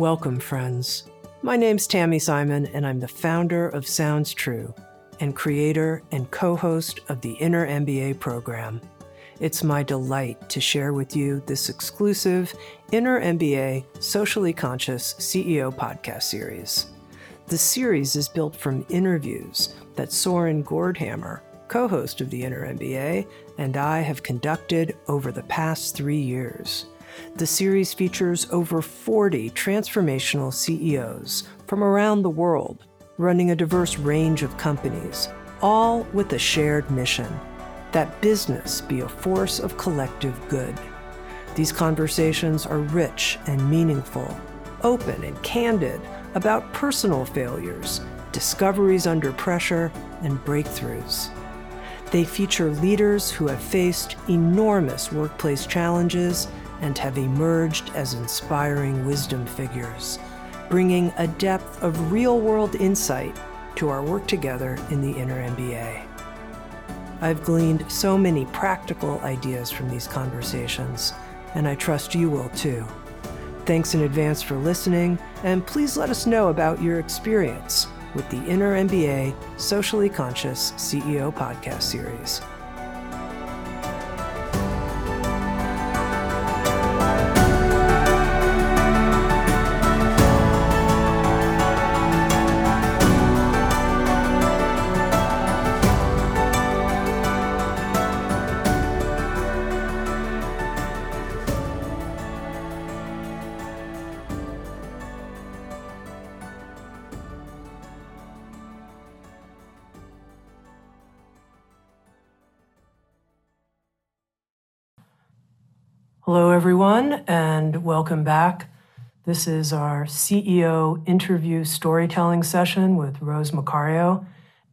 Welcome, friends. My name's Tami Simon, and I'm the founder of Sounds True and creator and co host of the Inner MBA program. It's my delight to share with you this exclusive Inner MBA Socially Conscious CEO podcast series. The series is built from interviews that Soren Gordhamer, co host of the Inner MBA, and I have conducted over the past three years. The series features over 40 transformational CEOs from around the world, running a diverse range of companies, all with a shared mission that business be a force of collective good. These conversations are rich and meaningful, open and candid about personal failures, discoveries under pressure, and breakthroughs. They feature leaders who have faced enormous workplace challenges and have emerged as inspiring wisdom figures, bringing a depth of real world insight to our work together in the Inner MBA. I've gleaned so many practical ideas from these conversations, and I trust you will too. Thanks in advance for listening, and please let us know about your experience with the Inner MBA Socially Conscious CEO podcast series. Welcome back. This is our CEO interview storytelling session with Rose Marcario,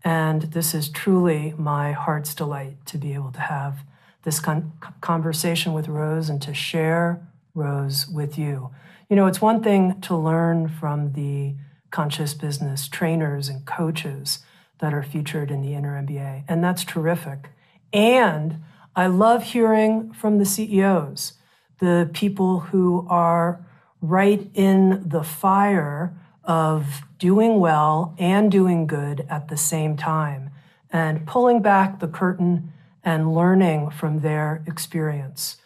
and this is truly my heart's delight to be able to have this con- conversation with Rose and to share Rose with you. You know, it's one thing to learn from the conscious business trainers and coaches that are featured in the Inner MBA, and that's terrific. And I love hearing from the CEOs the people who are right in the fire of doing well and doing good at the same time and pulling back the curtain and learning from their experience.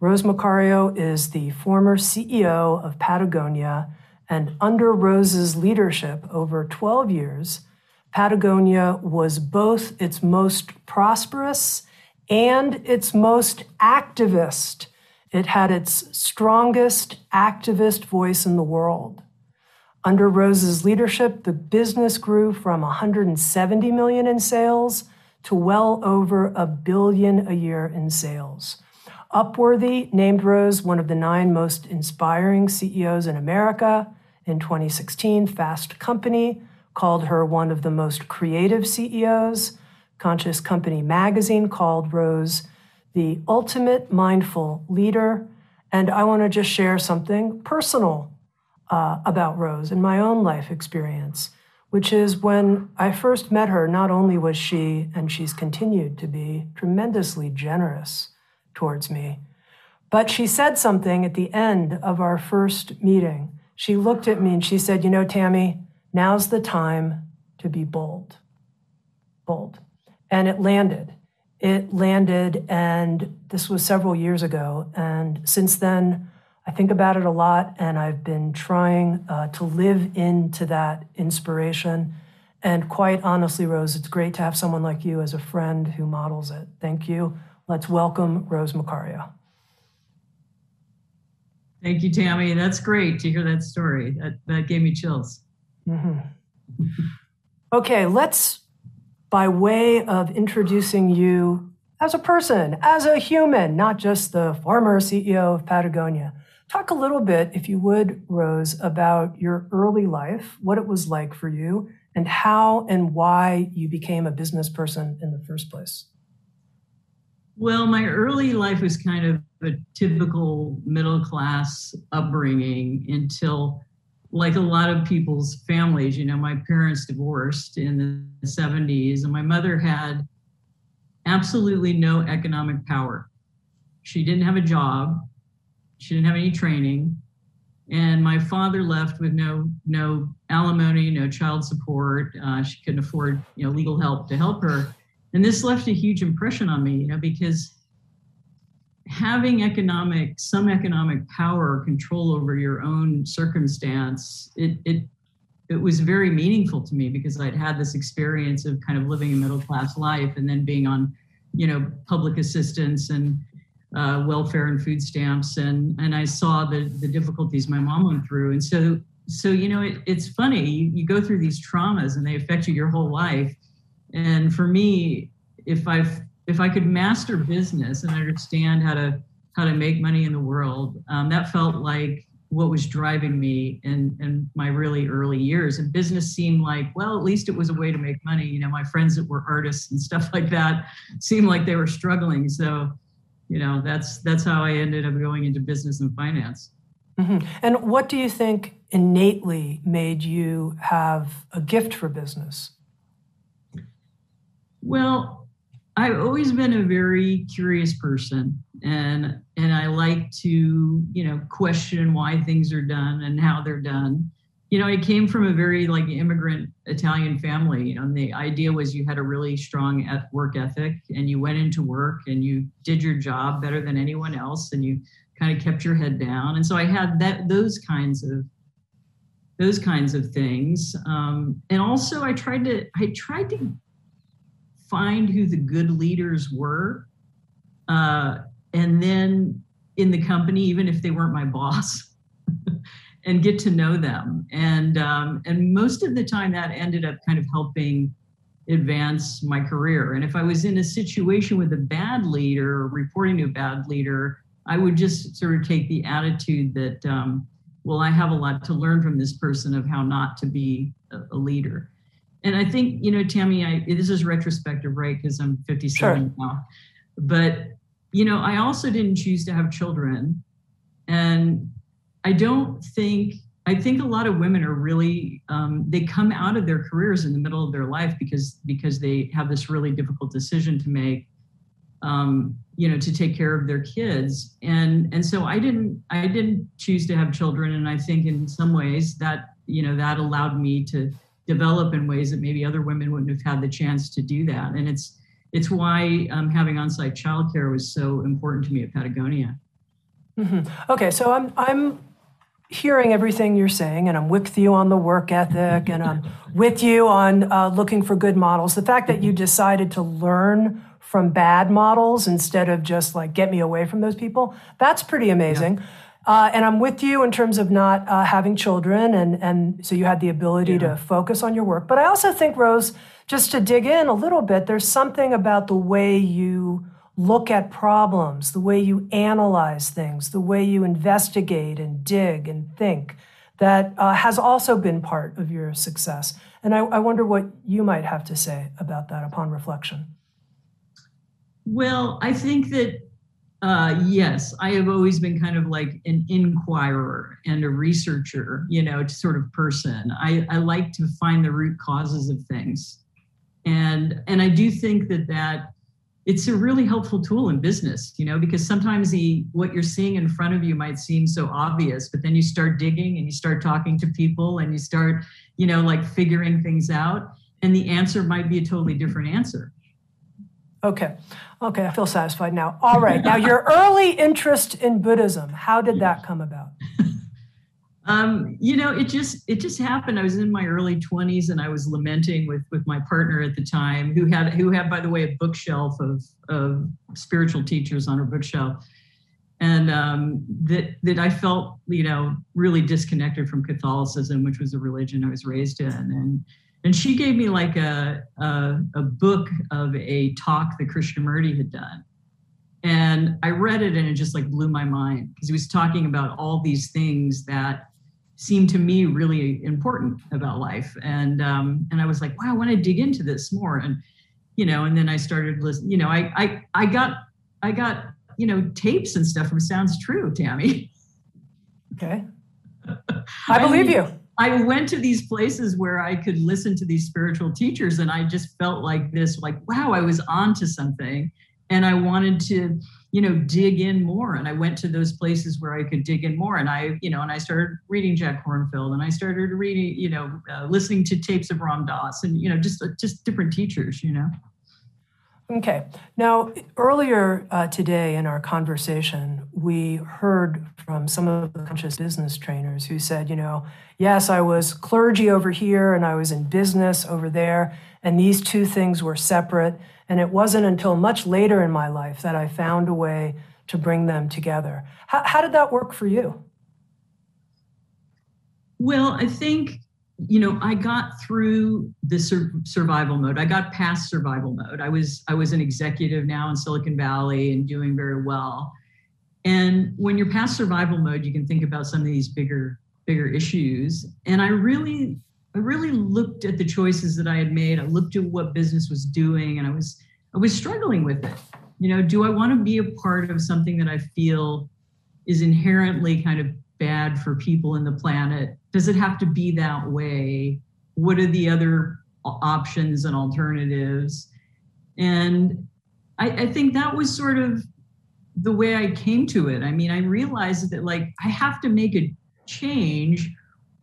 Rose Marcario is the former CEO of Patagonia, and under Rose's leadership over 12 years, Patagonia was both its most prosperous and its most activist it had its strongest activist voice in the world. Under Rose's leadership, the business grew from 170 million in sales to well over a billion a year in sales. Upworthy named Rose one of the nine most inspiring CEOs in America. In 2016, Fast Company called her one of the most creative CEOs. Conscious Company magazine called Rose the ultimate mindful leader. And I want to just share something personal uh, about Rose in my own life experience, which is when I first met her, not only was she, and she's continued to be, tremendously generous towards me, but she said something at the end of our first meeting. She looked at me and she said, You know, Tami, now's the time to be bold. Bold. And it landed it landed, and this was several years ago. And since then, I think about it a lot, and I've been trying uh, to live into that inspiration. And quite honestly, Rose, it's great to have someone like you as a friend who models it. Thank you. Let's welcome Rose Marcario. Thank you, Tami. That's great to hear that story. That, that gave me chills. Mm-hmm. okay, let's by way of introducing you as a person, as a human, not just the former CEO of Patagonia. Talk a little bit, if you would, Rose, about your early life, what it was like for you, and how and why you became a business person in the first place. Well, my early life was kind of a typical middle class upbringing until like a lot of people's families, you know, my parents divorced in the 70s, and my mother had absolutely no economic power. She didn't have a job, she didn't have any training. and my father left with no no alimony, no child support. Uh, she couldn't afford you know legal help to help her, and this left a huge impression on me. You know because having economic some economic power control over your own circumstance it it it was very meaningful to me because I'd had this experience of kind of living a middle class life and then being on you know public assistance and uh, welfare and food stamps and and I saw the the difficulties my mom went through. And so so you know it, it's funny you, you go through these traumas and they affect you your whole life. And for me if I've if I could master business and understand how to how to make money in the world um, that felt like what was driving me in, in my really early years. And business seemed like, well, at least it was a way to make money. You know, my friends that were artists and stuff like that seemed like they were struggling. So you know that's that's how i ended up going into business and finance mm-hmm. and what do you think innately made you have a gift for business well i've always been a very curious person and and i like to you know question why things are done and how they're done you know, I came from a very like immigrant Italian family. You know, and the idea was you had a really strong work ethic and you went into work and you did your job better than anyone else and you kind of kept your head down. And so I had that those kinds of those kinds of things. Um, and also I tried to I tried to find who the good leaders were. Uh, and then in the company, even if they weren't my boss. and get to know them. And um, and most of the time, that ended up kind of helping advance my career. And if I was in a situation with a bad leader or reporting to a bad leader, I would just sort of take the attitude that, um, well, I have a lot to learn from this person of how not to be a, a leader. And I think, you know, Tami, I, this is retrospective, right? Because I'm 57 sure. now. But, you know, I also didn't choose to have children. And I don't think I think a lot of women are really um, they come out of their careers in the middle of their life because because they have this really difficult decision to make, um, you know, to take care of their kids, and and so I didn't I didn't choose to have children, and I think in some ways that you know that allowed me to develop in ways that maybe other women wouldn't have had the chance to do that, and it's it's why um, having on-site childcare was so important to me at Patagonia. Mm-hmm. Okay, so I'm I'm hearing everything you're saying, and I'm with you on the work ethic, and I'm with you on uh, looking for good models. The fact that you decided to learn from bad models instead of just like get me away from those people, that's pretty amazing. Yeah. Uh, and I'm with you in terms of not uh, having children, and and so you had the ability yeah. to focus on your work. But I also think, Rose, just to dig in a little bit, there's something about the way you look at problems, the way you analyze things, the way you investigate and dig and think, that uh, has also been part of your success. And I, I wonder what you might have to say about that upon reflection. Well, I think that uh, yes, I have always been kind of like an inquirer and a researcher, you know, sort of person. I, I like to find the root causes of things, and and I do think that that it's a really helpful tool in business you know because sometimes the what you're seeing in front of you might seem so obvious but then you start digging and you start talking to people and you start you know like figuring things out and the answer might be a totally different answer okay. Okay i feel satisfied now. All right now your early interest in buddhism how did that come about? Um, you know, it just it just happened. I was in my early 20s and I was lamenting with with my partner at the time, who had who had, by the way, a bookshelf of of spiritual teachers on her bookshelf, and um, that that I felt you know really disconnected from Catholicism, which was a religion I was raised in, and and she gave me like a a, a book of a talk that Krishnamurti had done, and I read it and it just like blew my mind because he was talking about all these things that seemed to me really important about life. And um, and I was like, wow, I want to dig into this more. And you know, and then I started listening. You know, I I I got I got you know tapes and stuff from Sounds True, Tami. Okay, I believe I, you. I went to these places where I could listen to these spiritual teachers, and I just felt like this, like wow, I was on to something, and I wanted to you know, dig in more. And I went to those places where I could dig in more. And I, you know, and I started reading Jack Kornfield and I started reading, you know, uh, listening to tapes of Ram Dass and, you know, just, just different teachers, you know. Okay. Now, earlier uh, today in our conversation, we heard from some of the conscious business trainers who said, you know, yes, I was clergy over here and I was in business over there, and these two things were separate. And it wasn't until much later in my life that I found a way to bring them together. How, how did that work for you? Well, I think you know i got through the sur- survival mode. I got past survival mode. I was i was an executive now in silicon valley and doing very well. And when you're past survival mode you can think about some of these bigger bigger issues. And i really i really looked at the choices that i had made. I looked at what business was doing and i was i was struggling with it. You know do i want to be a part of something that i feel is inherently kind of bad for people in the planet does it have to be that way? What are the other options and alternatives? And I, I think that was sort of the way I came to it. I mean, I realized that like I have to make a change,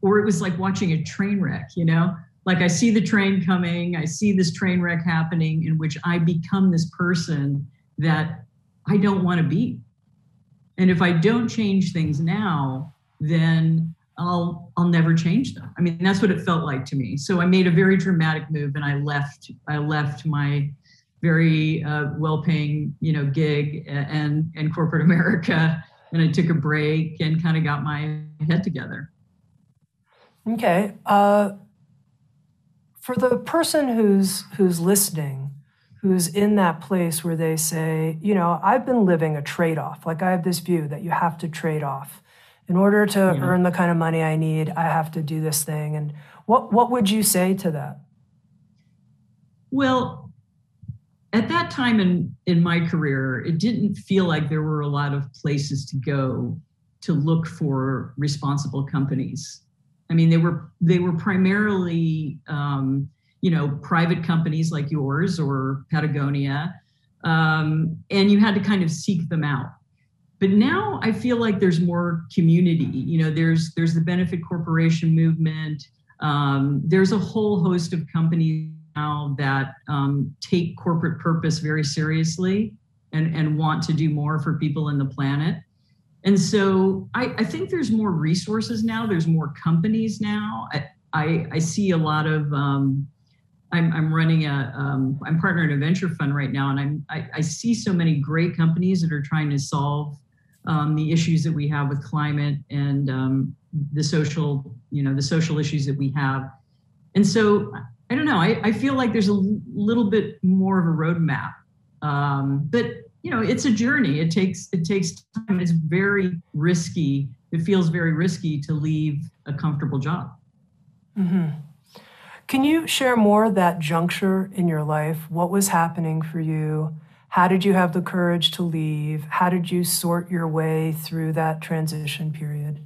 or it was like watching a train wreck, you know? Like I see the train coming, I see this train wreck happening in which I become this person that I don't want to be. And if I don't change things now, then I'll I'll never change them. I mean, that's what it felt like to me. So I made a very dramatic move, and I left. I left my very uh, well-paying, you know, gig and and corporate America, and I took a break and kind of got my head together. Okay. Uh, for the person who's who's listening, who's in that place where they say, you know, I've been living a trade-off. Like I have this view that you have to trade off in order to yeah. earn the kind of money I need, I have to do this thing. And what what would you say to that? Well, at that time in in my career, it didn't feel like there were a lot of places to go to look for responsible companies. I mean, they were they were primarily um, you know private companies like yours or Patagonia, um, and you had to kind of seek them out but now i feel like there's more community you know there's there's the benefit corporation movement. Um, there's a whole host of companies now that um, take corporate purpose very seriously and, and want to do more for people in the planet. And so I, I think there's more resources now. There's more companies now. I, I, I see a lot of um, I'm, I'm running a am um, partner in a venture fund right now and I'm I, I see so many great companies that are trying to solve um, the issues that we have with climate and um, the social, you know, the social issues that we have. And so I don't know. I, I feel like there's a little bit more of a roadmap, um, but you know, it's a journey. It takes it takes time. It's very risky. It feels very risky to leave a comfortable job. Mm-hmm. Can you share more that juncture in your life? What was happening for you? How did you have the courage to leave? How did you sort your way through that transition period?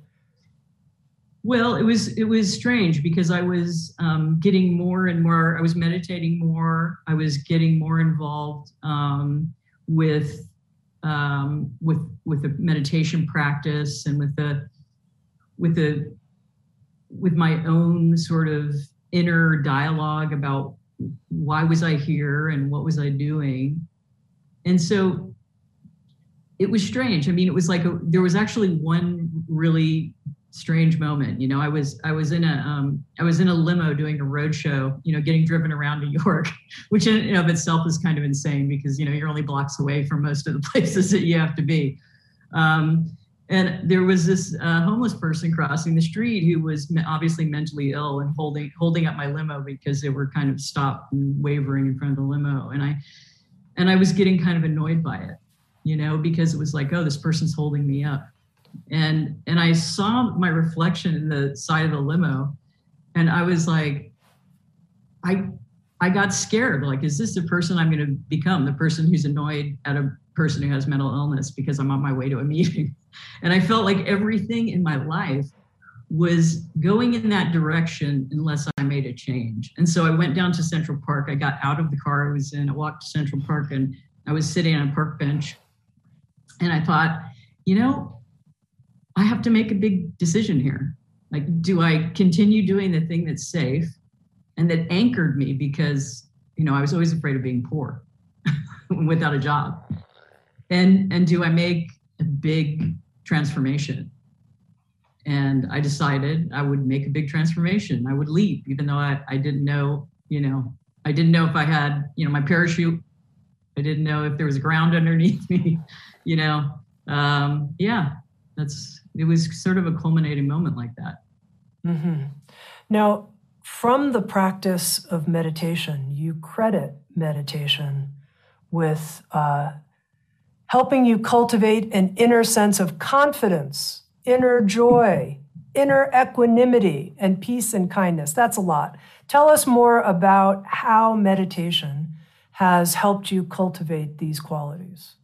Well, it was it was strange because I was um, getting more and more. I was meditating more. I was getting more involved um, with um, with with the meditation practice and with the with the with my own sort of inner dialogue about why was I here and what was I doing. And so it was strange. I mean, it was like a, there was actually one really strange moment. You know, I was I was in a um, I was in a limo doing a road show. You know, getting driven around New York, which in and of itself is kind of insane because you know you're only blocks away from most of the places that you have to be. Um, and there was this uh, homeless person crossing the street who was obviously mentally ill and holding holding up my limo because they were kind of stopped and wavering in front of the limo. And I and I was getting kind of annoyed by it, you know, because it was like, oh, this person's holding me up. And and I saw my reflection in the side of the limo and I was like, I I got scared. Like, is this the person I'm going to become? The person who's annoyed at a person who has mental illness because I'm on my way to a meeting. And I felt like everything in my life was going in that direction unless I made a change. And so I went down to Central Park. I got out of the car I was in. I walked to Central Park and I was sitting on a park bench And I thought, you know, I have to make a big decision here. Like, do I continue doing the thing that's safe and that anchored me because, you know, I was always afraid of being poor without a job. And and do I make a big transformation? And I decided I would make a big transformation. I would leap, even though I, I didn't know, you know, I didn't know if I had, you know, my parachute. I didn't know if there was ground underneath me, you know. Um, yeah, that's it was sort of a culminating moment like that. Mm-hmm. Now, from the practice of meditation, you credit meditation with uh, helping you cultivate an inner sense of confidence, inner joy, inner equanimity, and peace and kindness. That's a lot. Tell us more about how meditation has helped you cultivate these qualities.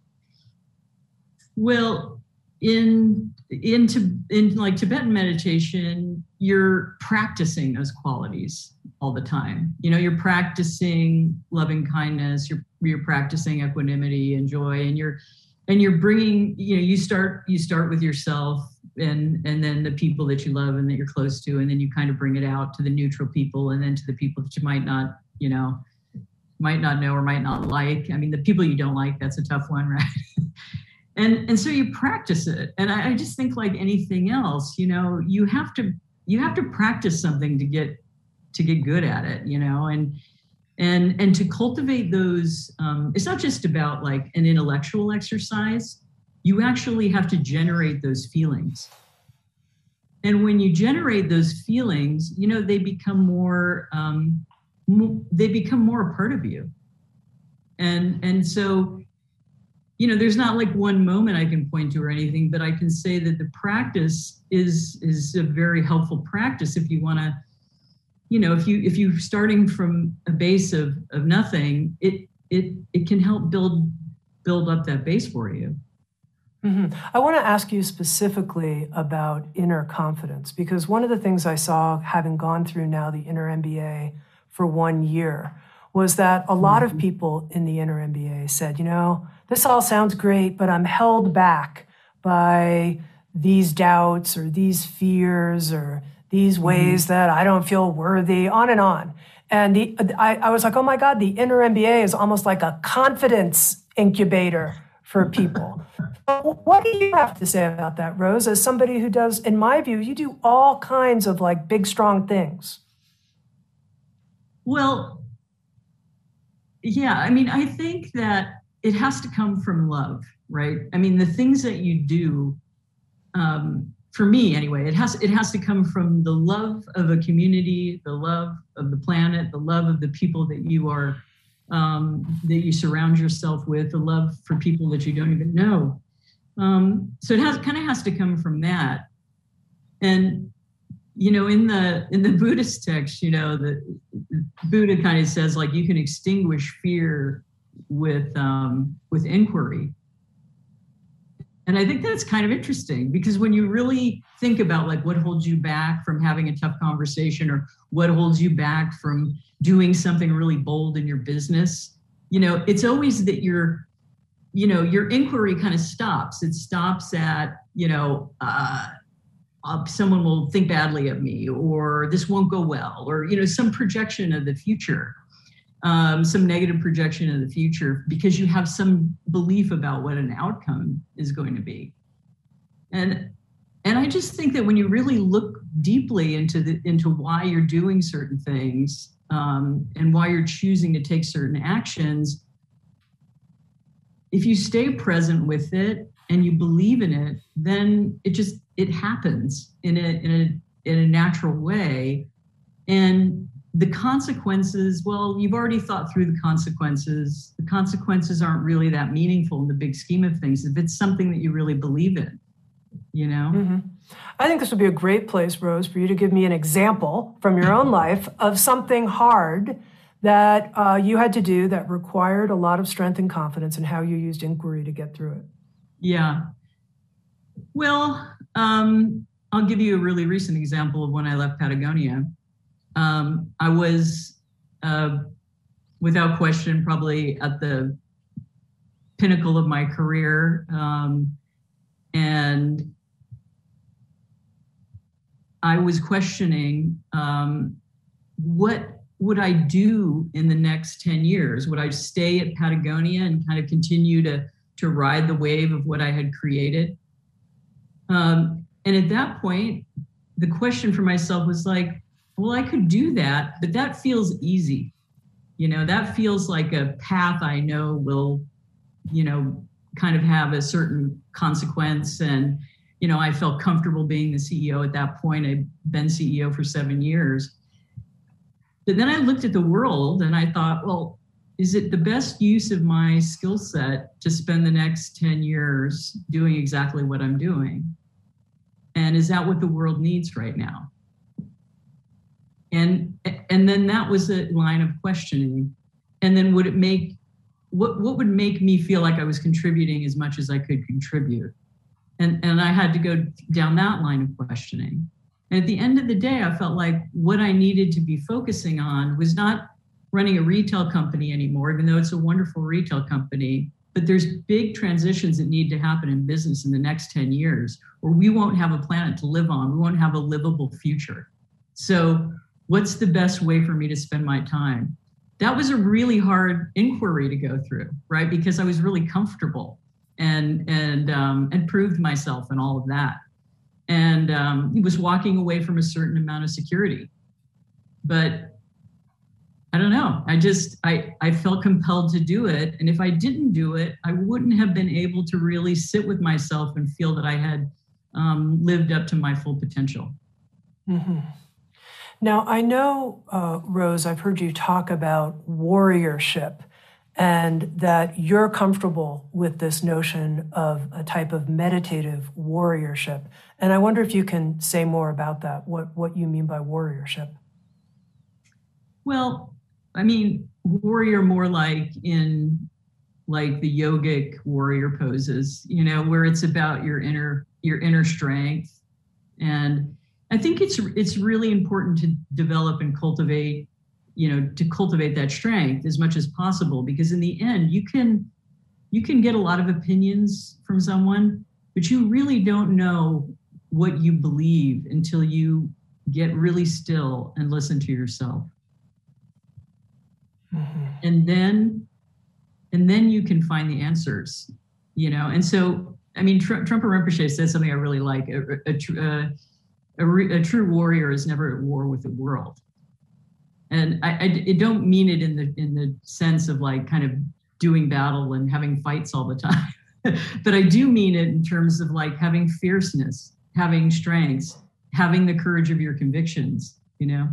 Well, in in in like Tibetan meditation, you're practicing those qualities all the time. You know, you're practicing loving kindness, you're you're practicing equanimity and joy, and you're and you're bringing. You know, you start you start with yourself, and and then the people that you love and that you're close to, and then you kind of bring it out to the neutral people, and then to the people that you might not, you know, might not know or might not like. I mean, the people you don't like, that's a tough one, right? and and so you practice it and I, I, just think like anything else you know you have to you have to practice something to get to get good at it you know and and and to cultivate those um, it's not just about like an intellectual exercise you actually have to generate those feelings. And when you generate those feelings you know they become more um, they become more a part of you. And and so you know there's not like one moment i can point to or anything but i can say that the practice is is a very helpful practice if you want to you know if you if you're starting from a base of of nothing it it it can help build build up that base for you mm-hmm. i want to ask you specifically about inner confidence because one of the things i saw having gone through now the inner mba for one year was that a lot of mm-hmm. people in the inner MBA said, you know, this all sounds great, but I'm held back by these doubts or these fears or these mm-hmm. ways mm-hmm. that I don't feel worthy, on and on. And the, I, I was like, oh my God, the inner MBA is almost like a confidence incubator for people. what do you have to say about that, Rose? As somebody who does, in my view, you do all kinds of like big, strong things. Well, yeah, I mean, I think that it has to come from love, right? I mean, the things that you do, um, for me anyway, it has it has to come from the love of a community, the love of the planet, the love of the people that you are um, that you surround yourself with, the love for people that you don't even know. Um, so it has kind of has to come from that. And you know in the in the buddhist text you know the buddha kind of says like you can extinguish fear with um, with inquiry and i think that's kind of interesting because when you really think about like what holds you back from having a tough conversation or what holds you back from doing something really bold in your business you know it's always that your you know your inquiry kind of stops. It stops at you know uh, uh, someone will think badly of me or this won't go well or you know some projection of the future um, some negative projection of the future because you have some belief about what an outcome is going to be. And and i just think that when you really look deeply into the into why you're doing certain things um, and why you're choosing to take certain actions if you stay present with it and you believe in it then it just it happens in a in a in a natural way. And the consequences well you've already thought through the consequences the consequences aren't really that meaningful in the big scheme of things if it's something that you really believe in you know mm-hmm. i think this would be a great place rose for you to give me an example from your own life of something hard that uh, you had to do that required a lot of strength and confidence and how you used inquiry to get through it yeah well um, I'll give you a really recent example of when I left Patagonia. Um, I was, uh, without question, probably at the pinnacle of my career. Um, and I was questioning um, what would I do in the next 10 years? Would I stay at Patagonia and kind of continue to, to ride the wave of what I had created? Um, and at that point, the question for myself was like, well, I could do that, but that feels easy. You know, that feels like a path I know will, you know, kind of have a certain consequence. And, you know, I felt comfortable being the CEO at that point. I'd been CEO for seven years. But then I looked at the world and I thought, well, is it the best use of my skill set to spend the next 10 years doing exactly what I'm doing? And is that what the world needs right now? And and then that was a line of questioning. And then would it make what what would make me feel like i was contributing as much as i could contribute? And and i had to go down that line of questioning. And at the end of the day i felt like what i needed to be focusing on was not running a retail company anymore even though it's a wonderful retail company but there's big transitions that need to happen in business in the next 10 years or we won't have a planet to live on. We won't have a livable future. So What's the best way for me to spend my time? That was a really hard inquiry to go through, right? Because I was really comfortable and and um, and proved myself and all of that, and um, was walking away from a certain amount of security. But I don't know. I just I I felt compelled to do it, and if I didn't do it, I wouldn't have been able to really sit with myself and feel that I had um, lived up to my full potential. Mm-hmm. Now, I know, uh, Rose, I've heard you talk about warriorship and that you're comfortable with this notion of a type of meditative warriorship. And I wonder if you can say more about that, what, what you mean by warriorship. Well, I mean, warrior more like in like the yogic warrior poses, you know, where it's about your inner your inner strength and I think it's it's really important to develop and cultivate, you know, to cultivate that strength as much as possible because in the end you can you can get a lot of opinions from someone, but you really don't know what you believe until you get really still and listen to yourself. Mm-hmm. And then and then you can find the answers, you know. And so I mean, Trungpa Rinpoche said something I really like. A, a, a, a, re, a true warrior is never at war with the world. And I, I, I don't mean it in the in the sense of like kind of doing battle and having fights all the time, but I do mean it in terms of like having fierceness, having strengths, having the courage of your convictions. You know.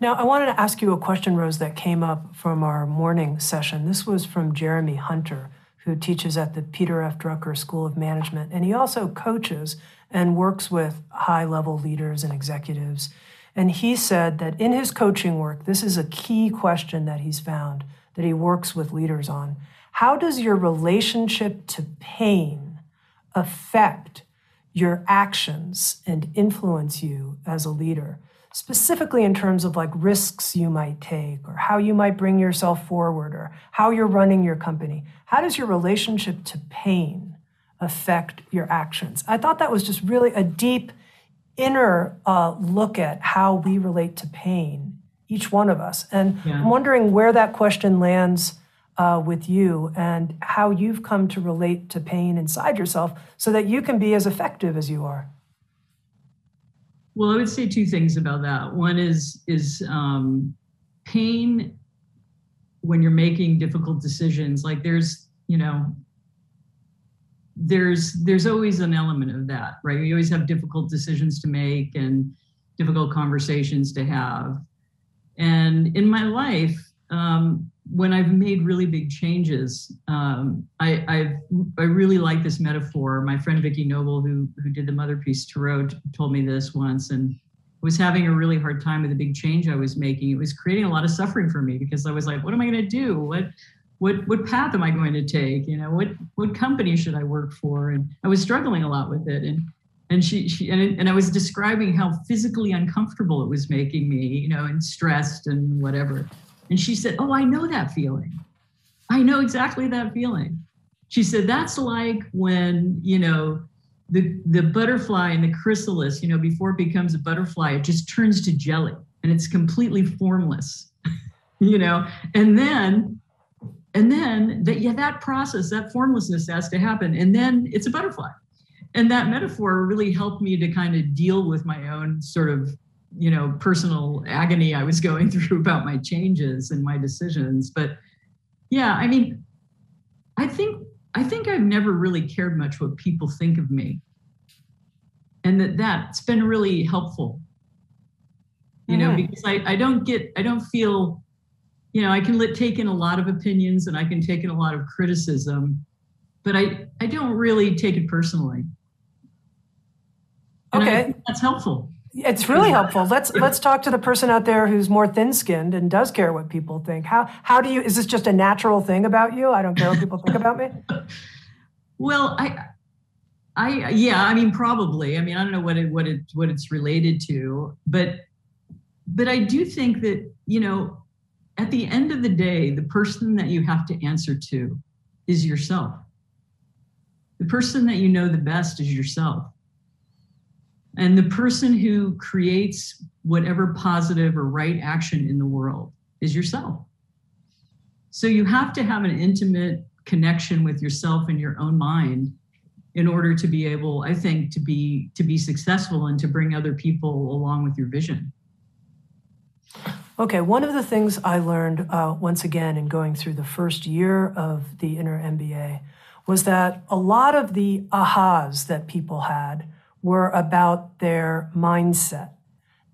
Now, I wanted to ask you a question, Rose, that came up from our morning session. This was from Jeremy Hunter, who teaches at the Peter F. Drucker School of Management, and he also coaches and works with high level leaders and executives. And he said that in his coaching work, this is a key question that he's found that he works with leaders on. How does your relationship to pain affect your actions and influence you as a leader? Specifically, in terms of like risks you might take, or how you might bring yourself forward, or how you're running your company. How does your relationship to pain affect your actions. I thought that was just really a deep inner uh, look at how we relate to pain, each one of us. And yeah. I'm wondering where that question lands uh, with you and how you've come to relate to pain inside yourself so that you can be as effective as you are. Well, I would say two things about that. One is is um, pain when you're making difficult decisions. Like there's, you know, there's there's always an element of that, right? You always have difficult decisions to make and difficult conversations to have. And in my life, um, when I've made really big changes, um, I, I've, i really like this metaphor. My friend Vicki Noble, who who did the Motherpeace Tarot, told me this once, and was having a really hard time with the big change I was making. It was creating a lot of suffering for me because I was like, what am I going to do? What what what path am I going to take? You know, what what company should I work for? And I was struggling a lot with it. And and she she and, and I was describing how physically uncomfortable it was making me, you know, and stressed and whatever. And she said, "Oh, I know that feeling." I know exactly that feeling. She said, That's like when, you know, the, the butterfly and the chrysalis, you know, before it becomes a butterfly, it just turns to jelly and it's completely formless, you know, and then and then that yeah that process that formlessness has to happen and then it's a butterfly and that metaphor really helped me to kind of deal with my own sort of you know personal agony i was going through about my changes and my decisions. But yeah i mean i think i think i've never really cared much what people think of me. And that that's been really helpful. You know mm-hmm. because I, I don't get i don't feel you know i can let, take in a lot of opinions and i can take in a lot of criticism but i i don't really take it personally. And okay. that's helpful it's really helpful. Let's let's talk to the person out there who's more thin-skinned and does care what people think. How how do you is this just a natural thing about you? I don't care what people think about me. Well, I I yeah, I mean probably. I mean, I don't know what it what it what it's related to, but but I do think that, you know, at the end of the day, the person that you have to answer to is yourself. The person that you know the best is yourself. And the person who creates whatever positive or right action in the world is yourself. So you have to have an intimate connection with yourself and your own mind in order to be able, I think, to be to be successful and to bring other people along with your vision. Okay, one of the things I learned uh, once again in going through the first year of the inner MBA was that a lot of the ahas that people had were about their mindset,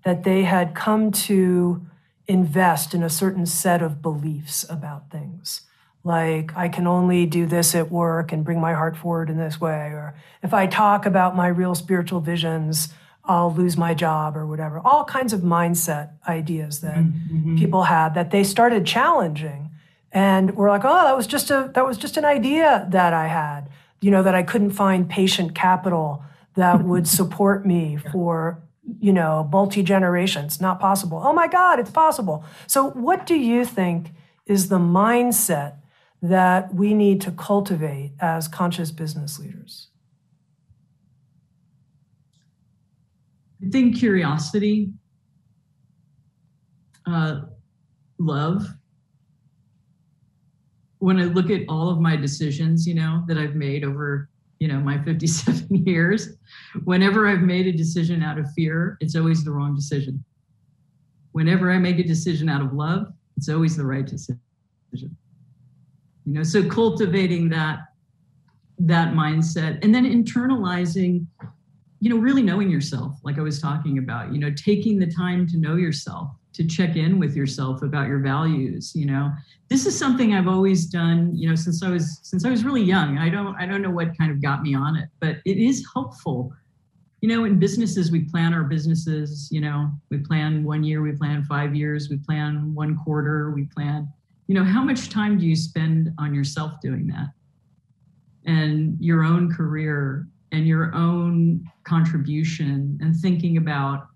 that they had come to invest in a certain set of beliefs about things. Like, I can only do this at work and bring my heart forward in this way. Or if I talk about my real spiritual visions, I'll lose my job or whatever. All kinds of mindset ideas that mm-hmm. people had that they started challenging. And we're like, oh, that was just a that was just an idea that I had. You know, that I couldn't find patient capital that would support me for you know multi generations not possible. Oh my god it's possible. So what do you think is the mindset that we need to cultivate as conscious business leaders? I think curiosity uh, love. When i look at all of my decisions you know that i've made over you know my 57 years. Whenever i've made a decision out of fear it's always the wrong decision. Whenever i make a decision out of love it's always the right decision. You know so cultivating that that mindset and then internalizing you know really knowing yourself like i was talking about you know taking the time to know yourself to check in with yourself about your values you know? This is something i've always done you know since i was since i was really young. I don't i don't know what kind of got me on it but it is helpful. You know in businesses we plan our businesses you know? We plan one year we plan five years we plan one quarter we plan you know how much time do you spend on yourself doing that? And your own career and your own contribution and thinking about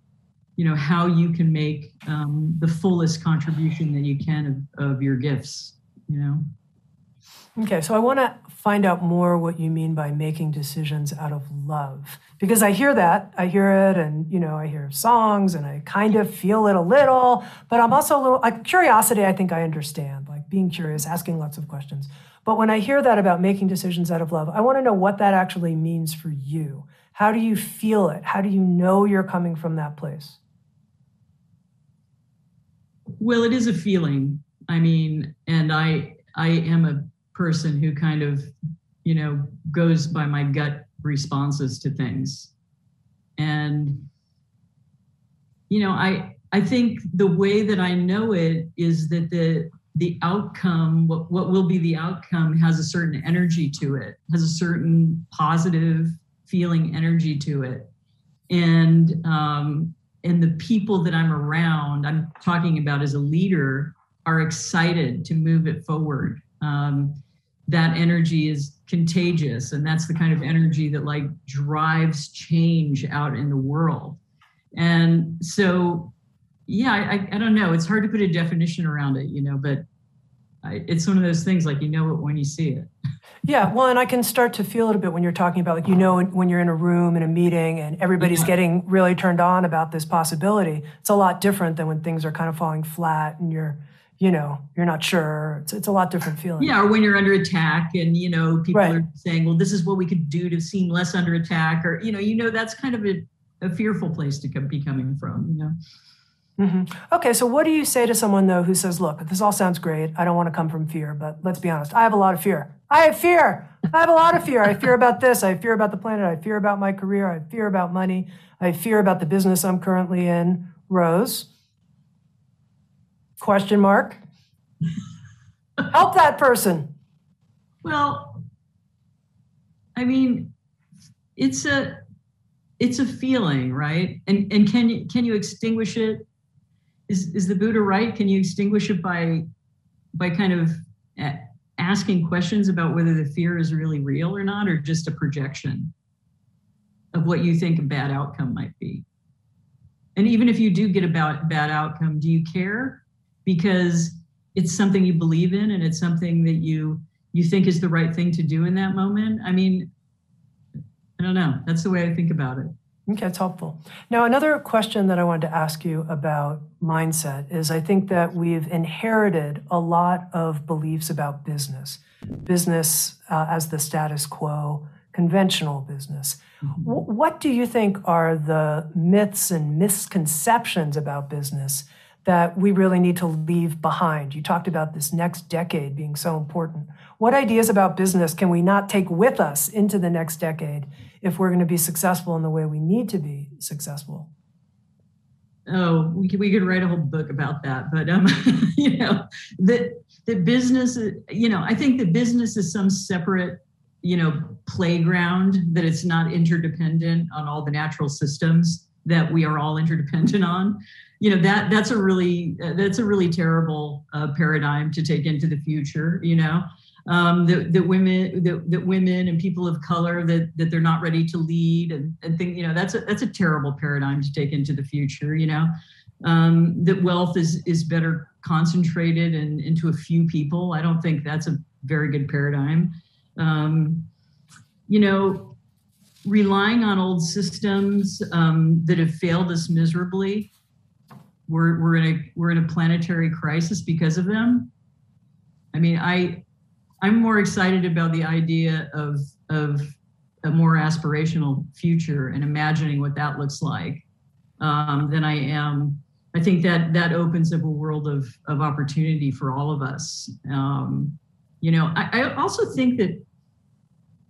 you know how you can make um, the fullest contribution that you can of, of your gifts you know? Okay so i want to find out more what you mean by making decisions out of love because i hear that i hear it and you know i hear songs and i kind of feel it a little but i'm also a little like curiosity i think i understand like being curious asking lots of questions. But when i hear that about making decisions out of love i want to know what that actually means for you. How do you feel it? How do you know you're coming from that place well, it is a feeling. I mean, and I I am a person who kind of, you know, goes by my gut responses to things. And you know, I I think the way that I know it is that the the outcome, what, what will be the outcome, has a certain energy to it, has a certain positive feeling energy to it. And um, and the people that I'm around, I'm talking about as a leader, are excited to move it forward. Um, that energy is contagious, and that's the kind of energy that like drives change out in the world. And so, yeah, I, I don't know. It's hard to put a definition around it, you know, but I, it's one of those things like you know it when you see it. Yeah, well, and I can start to feel it a bit when you're talking about, like, you know, when you're in a room in a meeting and everybody's yeah. getting really turned on about this possibility. It's a lot different than when things are kind of falling flat and you're, you know, you're not sure. It's, it's a lot different feeling. Yeah, or when you're under attack and, you know, people right. are saying, well, this is what we could do to seem less under attack. Or, you know, you know, that's kind of a, a fearful place to come, be coming from, you know. Mm-hmm. Okay, so what do you say to someone though who says, "Look, this all sounds great. I don't want to come from fear, but let's be honest. I have a lot of fear. I have fear. I have a lot of fear. I fear about this. I fear about the planet. I fear about my career. I fear about money. I fear about the business I'm currently in." Rose? Question mark. Help that person. Well, I mean, it's a it's a feeling, right? And and can you can you extinguish it is is the Buddha right? Can you extinguish it by by kind of asking questions about whether the fear is really real or not, or just a projection of what you think a bad outcome might be? And even if you do get a bad outcome, do you care? Because it's something you believe in and it's something that you you think is the right thing to do in that moment. I mean, I don't know. That's the way I think about it. Okay, it's helpful. Now, another question that I wanted to ask you about mindset is I think that we've inherited a lot of beliefs about business, business uh, as the status quo, conventional business. Mm-hmm. W- what do you think are the myths and misconceptions about business that we really need to leave behind? You talked about this next decade being so important. What ideas about business can we not take with us into the next decade if we're going to be successful in the way we need to be successful? Oh, we could, we could write a whole book about that. But, um, you know, that, that business, you know, I think that business is some separate, you know, playground, that it's not interdependent on all the natural systems that we are all interdependent on you know that that's a really that's a really terrible uh, paradigm to take into the future you know um, that, that women that, that women and people of color that that they're not ready to lead and, and think you know that's a that's a terrible paradigm to take into the future you know? Um, that wealth is is better concentrated and into a few people. I don't think that's a very good paradigm. Um, you know relying on old systems um, that have failed us miserably we're, we're in a we're in a planetary crisis because of them. I mean i I'm more excited about the idea of of a more aspirational future and imagining what that looks like um, than I am. I think that that opens up a world of of opportunity for all of us. Um, you know, I, I also think that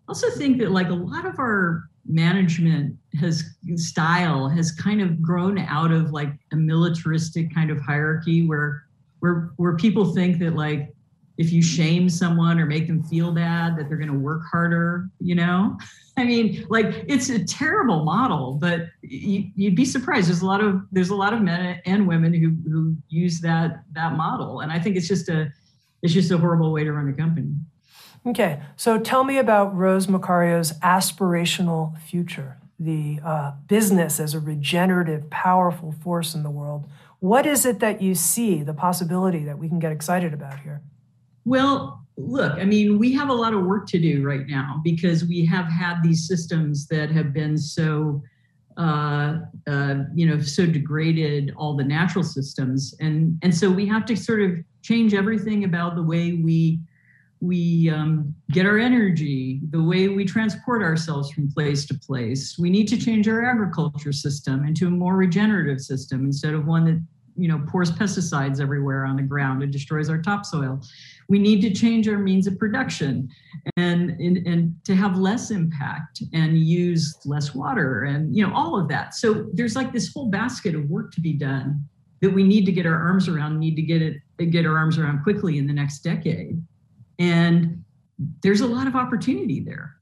also think that like a lot of our management has style has kind of grown out of like a militaristic kind of hierarchy where where where people think that like if you shame someone or make them feel bad that they're going to work harder you know? I mean like it's a terrible model but you, would be surprised. There's a lot of there's a lot of men and women who who use that that model and i think it's just a it's just a horrible way to run a company. Okay so tell me about Rose Marcario's aspirational future the uh, business as a regenerative powerful force in the world. What is it that you see the possibility that we can get excited about here well, look, I mean, we have a lot of work to do right now because we have had these systems that have been so, uh, uh, you know, so degraded all the natural systems, and and so we have to sort of change everything about the way we we um, get our energy, the way we transport ourselves from place to place. We need to change our agriculture system into a more regenerative system instead of one that you know pours pesticides everywhere on the ground and destroys our topsoil. We need to change our means of production and, and and to have less impact and use less water and you know all of that. So there's like this whole basket of work to be done that we need to get our arms around need to get it get our arms around quickly in the next decade. And there's a lot of opportunity there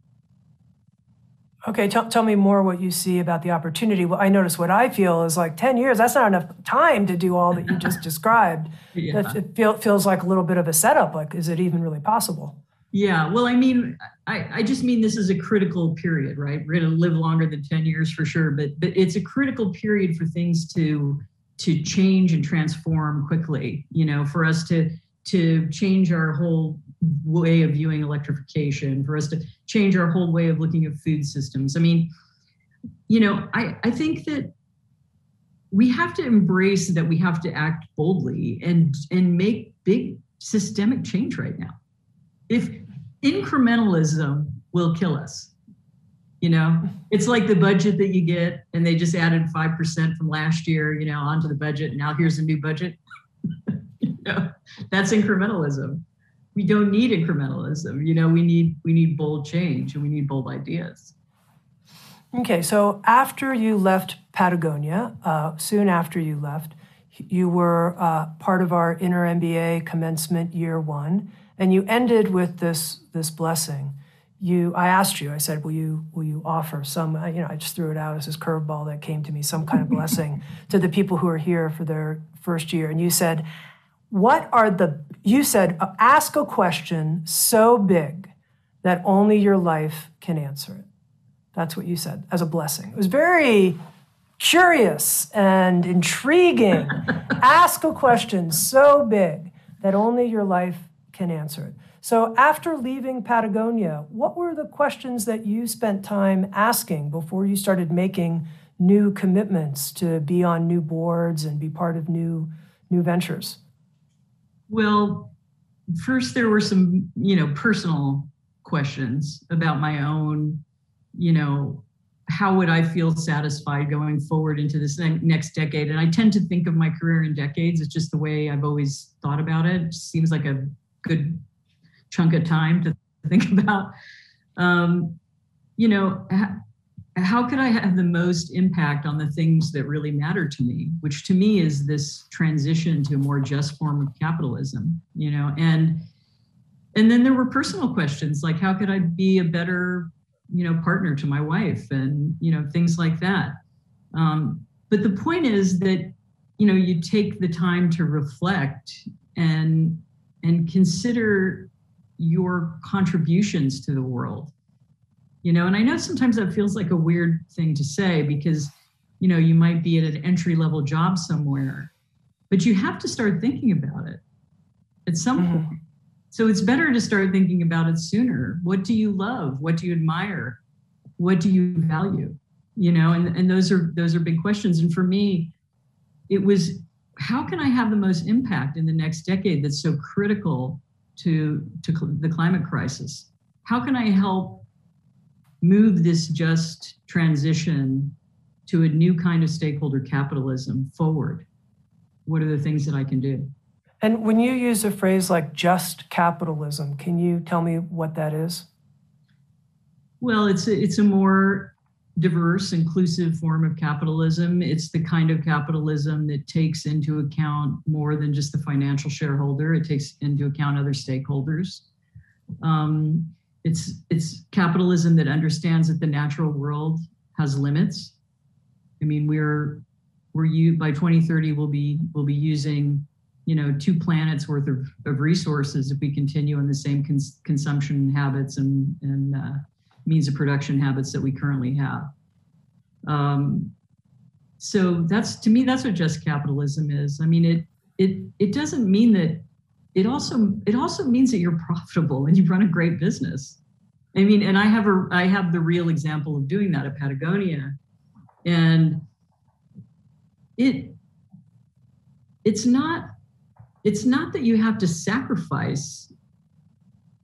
Okay, tell, tell me more what you see about the opportunity. Well, I notice what I feel is like 10 years, that's not enough time to do all that you just described. yeah. It feel, feels like a little bit of a setup. Like, is it even really possible? Yeah, well, I mean, I, I just mean this is a critical period, right? We're going to live longer than 10 years for sure, but but it's a critical period for things to to change and transform quickly, you know, for us to to change our whole way of viewing electrification, for us to change our whole way of looking at food systems. I mean, you know, I, I think that we have to embrace that we have to act boldly and and make big systemic change right now. If incrementalism will kill us, you know, it's like the budget that you get and they just added 5% from last year, you know, onto the budget. Now here's a new budget. you know, that's incrementalism. We don't need incrementalism. You know, we need we need bold change and we need bold ideas. Okay, so after you left Patagonia, uh, soon after you left, you were uh, part of our inner MBA commencement year one, and you ended with this this blessing. You, I asked you, I said, "Will you will you offer some?" You know, I just threw it out as this curveball that came to me, some kind of blessing to the people who are here for their first year. And you said, "What are the?" You said, uh, "Ask a question so big that only your life can answer it." That's what you said as a blessing. It was very curious and intriguing. Ask a question so big that only your life can answer it. So, after leaving Patagonia, what were the questions that you spent time asking before you started making new commitments to be on new boards and be part of new new ventures? Well, first there were some, you know, personal questions about my own you know, how would I feel satisfied going forward into this next decade? And I tend to think of my career in decades. It's just the way I've always thought about it. it seems like a good chunk of time to think about. Um, you know, how could I have the most impact on the things that really matter to me, which to me is this transition to a more just form of capitalism, you know, and and then there were personal questions like how could I be a better you know partner to my wife and you know things like that. Um, but the point is that you know you take the time to reflect and and consider your contributions to the world you know and i know sometimes that feels like a weird thing to say because you know you might be at an entry level job somewhere but you have to start thinking about it at some mm-hmm. point so it's better to start thinking about it sooner. What do you love? What do you admire? What do you value? You know, and, and those are those are big questions. And for me, it was how can I have the most impact in the next decade that's so critical to, to the climate crisis? How can I help move this just transition to a new kind of stakeholder capitalism forward? What are the things that I can do? And when you use a phrase like just capitalism, can you tell me what that is? Well, it's a, it's a more diverse, inclusive form of capitalism. It's the kind of capitalism that takes into account more than just the financial shareholder. It takes into account other stakeholders. Um, it's it's capitalism that understands that the natural world has limits. I mean, we're we're you by 2030 we'll be we'll be using you know two planets worth of, of resources if we continue in the same cons- consumption habits and, and uh, means of production habits that we currently have um, so that's to me that's what just capitalism is i mean it it it doesn't mean that it also it also means that you're profitable and you run a great business. I mean and i have a i have the real example of doing that at patagonia. And it it's not it's not that you have to sacrifice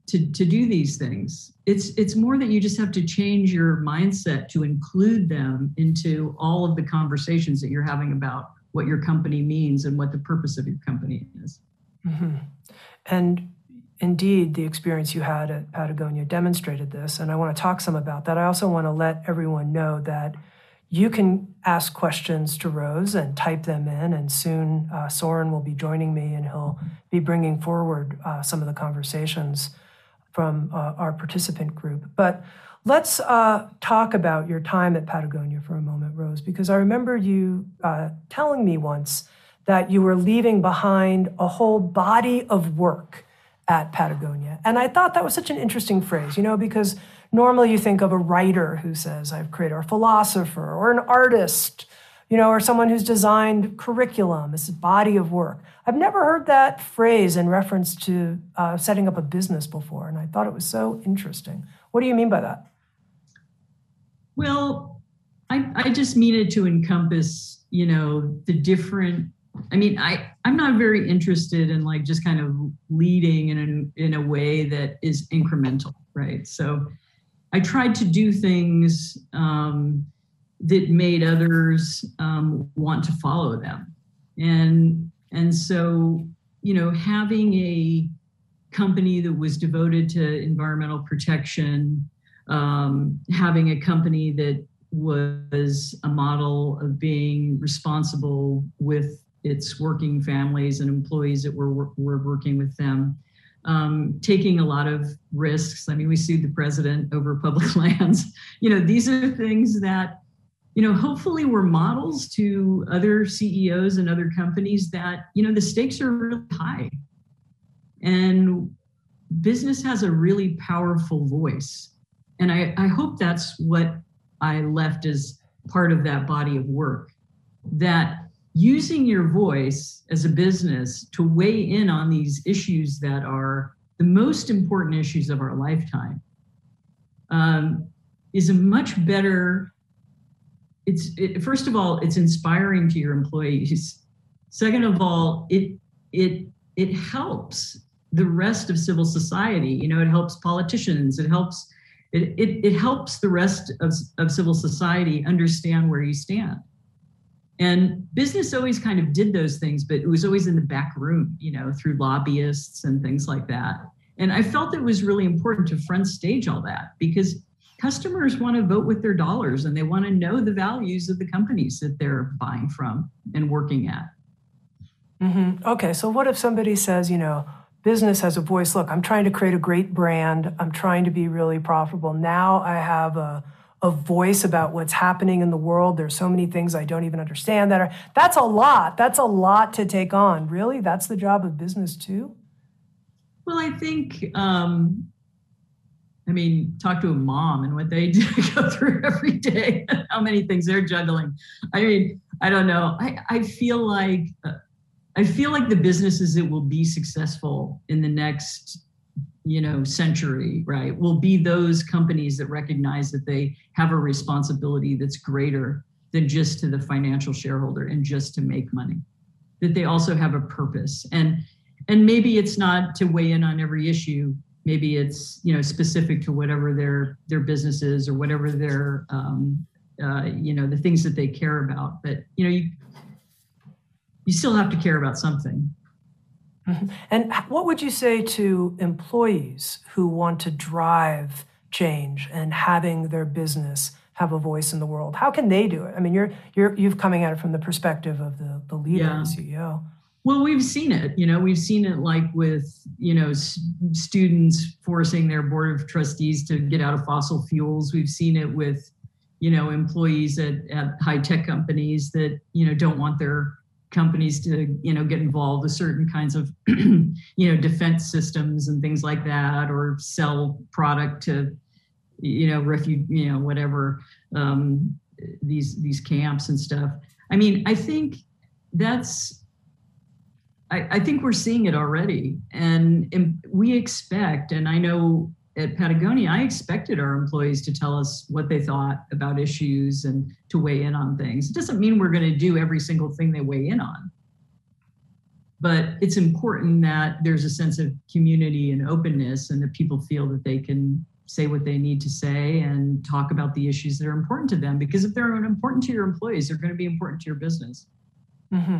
to, to do these things. It's it's more that you just have to change your mindset to include them into all of the conversations that you're having about what your company means and what the purpose of your company is mm-hmm. and indeed the experience you had at patagonia demonstrated this and i want to talk some about that i also want to let everyone know that you can ask questions to Rose and type them in, and soon uh, Soren will be joining me and he'll be bringing forward uh, some of the conversations from uh, our participant group. But let's uh, talk about your time at Patagonia for a moment, Rose, because I remember you uh, telling me once that you were leaving behind a whole body of work at Patagonia. And I thought that was such an interesting phrase, you know, because normally you think of a writer who says, I've created, or a philosopher, or an artist, you know, or someone who's designed curriculum, this body of work. I've never heard that phrase in reference to uh, setting up a business before, and I thought it was so interesting. What do you mean by that? Well, I, I just mean it to encompass, you know, the different. I mean, I I'm not very interested in like just kind of leading in a, in a way that is incremental, right? So, I tried to do things um, that made others um, want to follow them, and and so you know, having a company that was devoted to environmental protection, um, having a company that was a model of being responsible with its working families and employees that were, were working with them. Um, taking a lot of risks. I mean, we sued the president over public lands. You know, these are things that, you know, hopefully were models to other CEOs and other companies that, you know, the stakes are really high. And business has a really powerful voice. And I, I hope that's what I left as part of that body of work. That using your voice as a business to weigh in on these issues that are the most important issues of our lifetime um, is a much better it's it, first of all it's inspiring to your employees second of all it it it helps the rest of civil society you know it helps politicians it helps it, it, it helps the rest of, of civil society understand where you stand. And business always kind of did those things, but it was always in the back room, you know, through lobbyists and things like that. And I felt it was really important to front stage all that because customers want to vote with their dollars and they want to know the values of the companies that they're buying from and working at. Mm-hmm. Okay, so what if somebody says, you know, business has a voice. Look, I'm trying to create a great brand. I'm trying to be really profitable. Now I have a, a voice about what's happening in the world. There's so many things I don't even understand that are, that's a lot. That's a lot to take on. Really? That's the job of business too? Well, I think, um, I mean, talk to a mom and what they go through every day, how many things they're juggling. I mean, I don't know. I, I feel like uh, I feel like the businesses that will be successful in the next you know century right will be those companies that recognize that they have a responsibility that's greater than just to the financial shareholder and just to make money. That they also have a purpose. And and maybe it's not to weigh in on every issue. Maybe it's you know specific to whatever their their business is or whatever their um, uh, you know the things that they care about. But you know you you still have to care about something. Mm-hmm. And what would you say to employees who want to drive change and having their business have a voice in the world? How can they do it? I mean, you're you're you've coming at it from the perspective of the the leader, yeah. the CEO. Well, we've seen it. You know, we've seen it like with you know s- students forcing their board of trustees to get out of fossil fuels. We've seen it with you know employees at, at high tech companies that you know don't want their companies to you know get involved with certain kinds of you know defense systems and things like that or sell product to you know refuge you know whatever um, these these camps and stuff. I mean i think that's I, I think we're seeing it already and, and we expect and i know at Patagonia, I expected our employees to tell us what they thought about issues and to weigh in on things. It doesn't mean we're going to do every single thing they weigh in on. But it's important that there's a sense of community and openness and that people feel that they can say what they need to say and talk about the issues that are important to them. Because if they're important to your employees, they're going to be important to your business. Mm-hmm.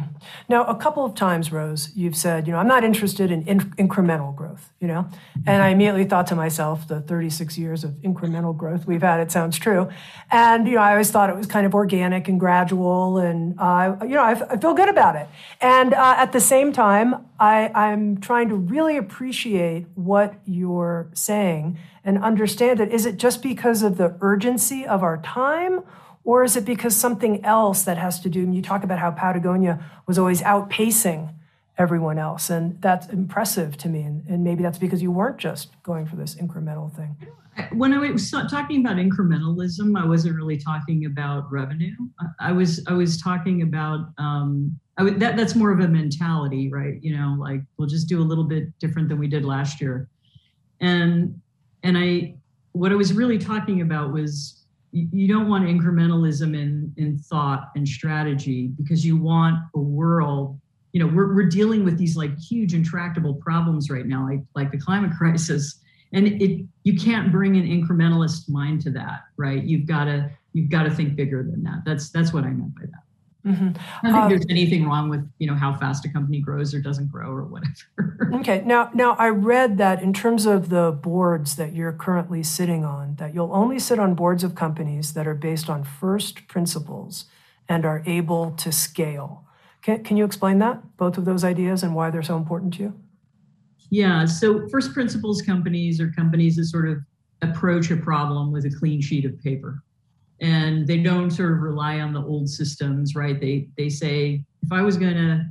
Now, a couple of times, Rose, you've said, you know, I'm not interested in, in incremental growth, you know, and I immediately thought to myself, the 36 years of incremental growth we've had, it sounds true. And, you know, I always thought it was kind of organic and gradual, and, uh, you know, I, I, feel good about it. And uh, at the same time, I, I'm trying to really appreciate what you're saying and understand it. Is it just because of the urgency of our time? Or is it because something else that has to do, and you talk about how Patagonia was always outpacing everyone else. And that's impressive to me. And, and maybe that's because you weren't just going for this incremental thing. When I was talking about incrementalism, I wasn't really talking about revenue. I was I was talking about um, would, that that's more of a mentality, right? You know, like we'll just do a little bit different than we did last year. And and I what I was really talking about was you don't want incrementalism in in thought and strategy because you want a world you know we're, we're dealing with these like huge intractable problems right now like like the climate crisis. And it you can't bring an incrementalist mind to that right? You've got to you've got to think bigger than that. That's that's what i meant by that Mm-hmm. I don't think um, there's anything wrong with you know how fast a company grows or doesn't grow or whatever. okay. Now, now I read that in terms of the boards that you're currently sitting on, that you'll only sit on boards of companies that are based on first principles and are able to scale. Can, can you explain that, both of those ideas, and why they're so important to you? Yeah. So, first principles companies are companies that sort of approach a problem with a clean sheet of paper and they don't sort of rely on the old systems, right? They they say if I was going to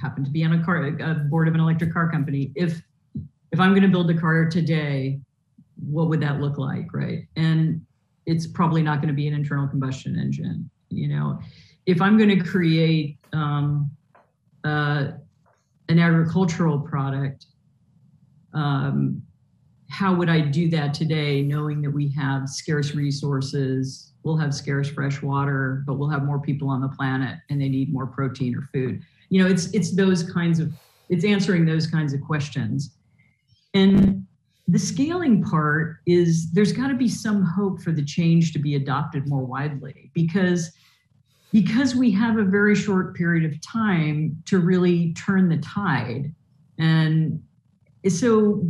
happen to be on a car a board of an electric car company, if if I'm going to build a car today, what would that look like, right? And it's probably not going to be an internal combustion engine. You know, if I'm going to create um, uh, an agricultural product, um, how would I do that today, knowing that we have scarce resources, we'll have scarce fresh water, but we'll have more people on the planet and they need more protein or food. You know, it's it's those kinds of it's answering those kinds of questions. And the scaling part is there's got to be some hope for the change to be adopted more widely because because we have a very short period of time to really turn the tide and so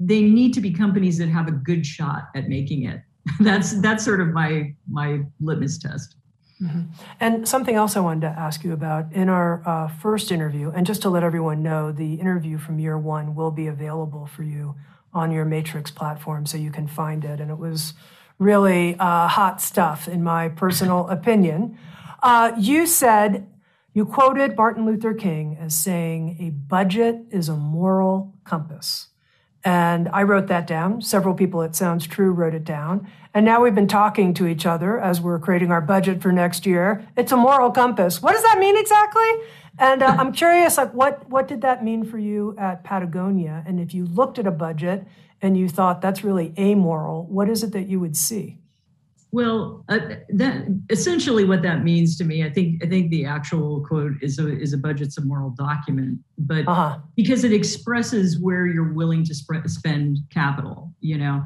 they need to be companies that have a good shot at making it. that's that's sort of my my litmus test. Mm-hmm. And something else I wanted to ask you about in our uh, first interview, and just to let everyone know, the interview from year one will be available for you on your Matrix platform, so you can find it. And it was really uh, hot stuff, in my personal opinion. Uh, you said you quoted Martin Luther King as saying, "A budget is a moral compass." And I wrote that down. Several people at Sounds True wrote it down. And now we've been talking to each other as we're creating our budget for next year. It's a moral compass. What does that mean exactly? And uh, I'm curious, like, what what did that mean for you at Patagonia? And if you looked at a budget and you thought that's really amoral, what is it that you would see? Well, uh, that essentially what that means to me, I think I think the actual quote is a is a budget's a moral document, but uh-huh. because it expresses where you're willing to sp- spend capital, you know,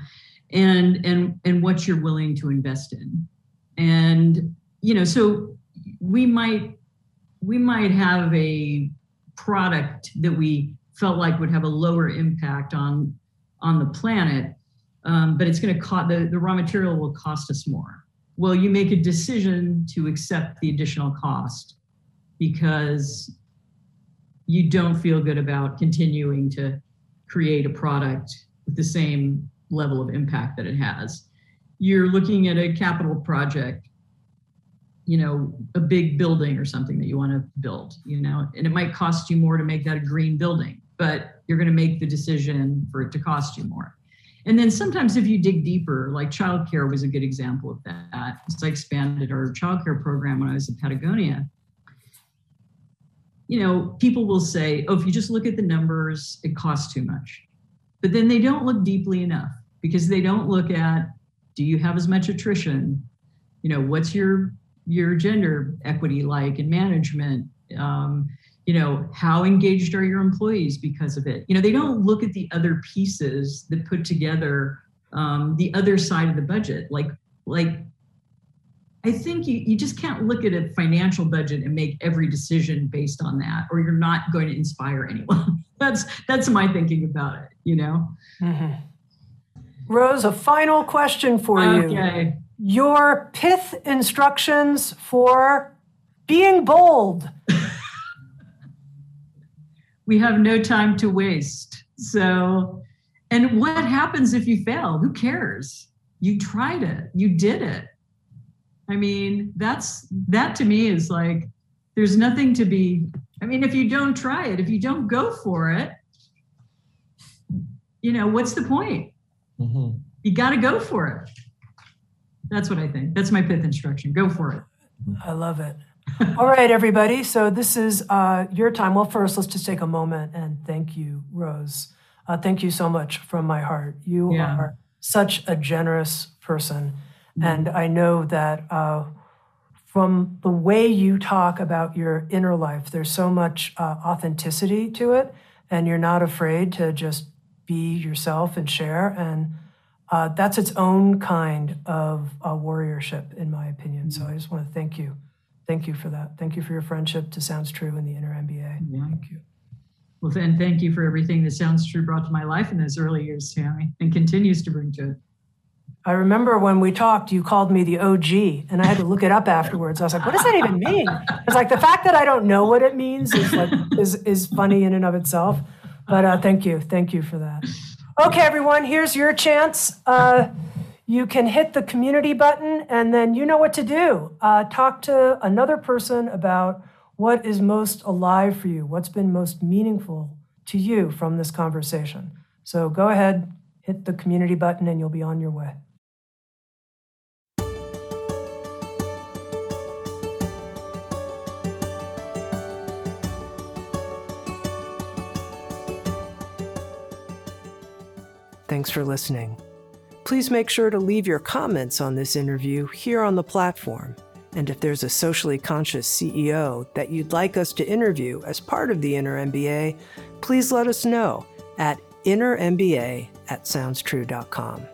and and and what you're willing to invest in, and you know, so we might we might have a product that we felt like would have a lower impact on on the planet um, but it's going to cost the, the raw material will cost us more. Well, you make a decision to accept the additional cost because you don't feel good about continuing to create a product with the same level of impact that it has. You're looking at a capital project, you know, a big building or something that you want to build, you know, and it might cost you more to make that a green building, but you're going to make the decision for it to cost you more. And then sometimes if you dig deeper, like childcare was a good example of that. So I expanded our childcare program when I was at Patagonia. You know, people will say, oh, if you just look at the numbers, it costs too much. But then they don't look deeply enough because they don't look at do you have as much attrition? You know, what's your your gender equity like in management? Um, you know how engaged are your employees because of it? You know they don't look at the other pieces that put together um, the other side of the budget. Like like i think you, you just can't look at a financial budget and make every decision based on that or you're not going to inspire anyone. That's that's my thinking about it you know? Mm-hmm. rose a final question for okay. you your pith instructions for being bold we have no time to waste. So, and what happens if you fail? Who cares? You tried it, you did it. I mean, that's that to me is like there's nothing to be I mean, if you don't try it, if you don't go for it, you know, what's the point? Mm-hmm. You got to go for it. That's what I think. That's my pith instruction. Go for it. I love it. All right, everybody. So this is uh, your time. Well, first, let's just take a moment and thank you, Rose. Uh, thank you so much from my heart. You yeah. are such a generous person. Mm-hmm. And I know that uh, from the way you talk about your inner life, there's so much uh, authenticity to it. And you're not afraid to just be yourself and share. And uh, that's its own kind of uh, warriorship, in my opinion. So I just want to thank you. Thank you for that. Thank you for your friendship to Sounds True and the Inner MBA. Yeah. Thank you. Well, then thank you for everything that Sounds True brought to my life in those early years, Tami, and continues to bring to it. I remember when we talked, you called me the OG, and I had to look it up afterwards. I was like, "What does that even mean?" It's like the fact that I don't know what it means is like is is funny in and of itself. But uh, thank you, thank you for that. Okay, everyone, here's your chance. Uh, you can hit the community button, and then you know what to do. Uh, talk to another person about what is most alive for you, what's been most meaningful to you from this conversation. So go ahead, hit the community button, and you'll be on your way. Thanks for listening. Please make sure to leave your comments on this interview here on the platform. And if there's a socially conscious CEO that you'd like us to interview as part of the Inner MBA, please let us know at innermba at soundstrue.com.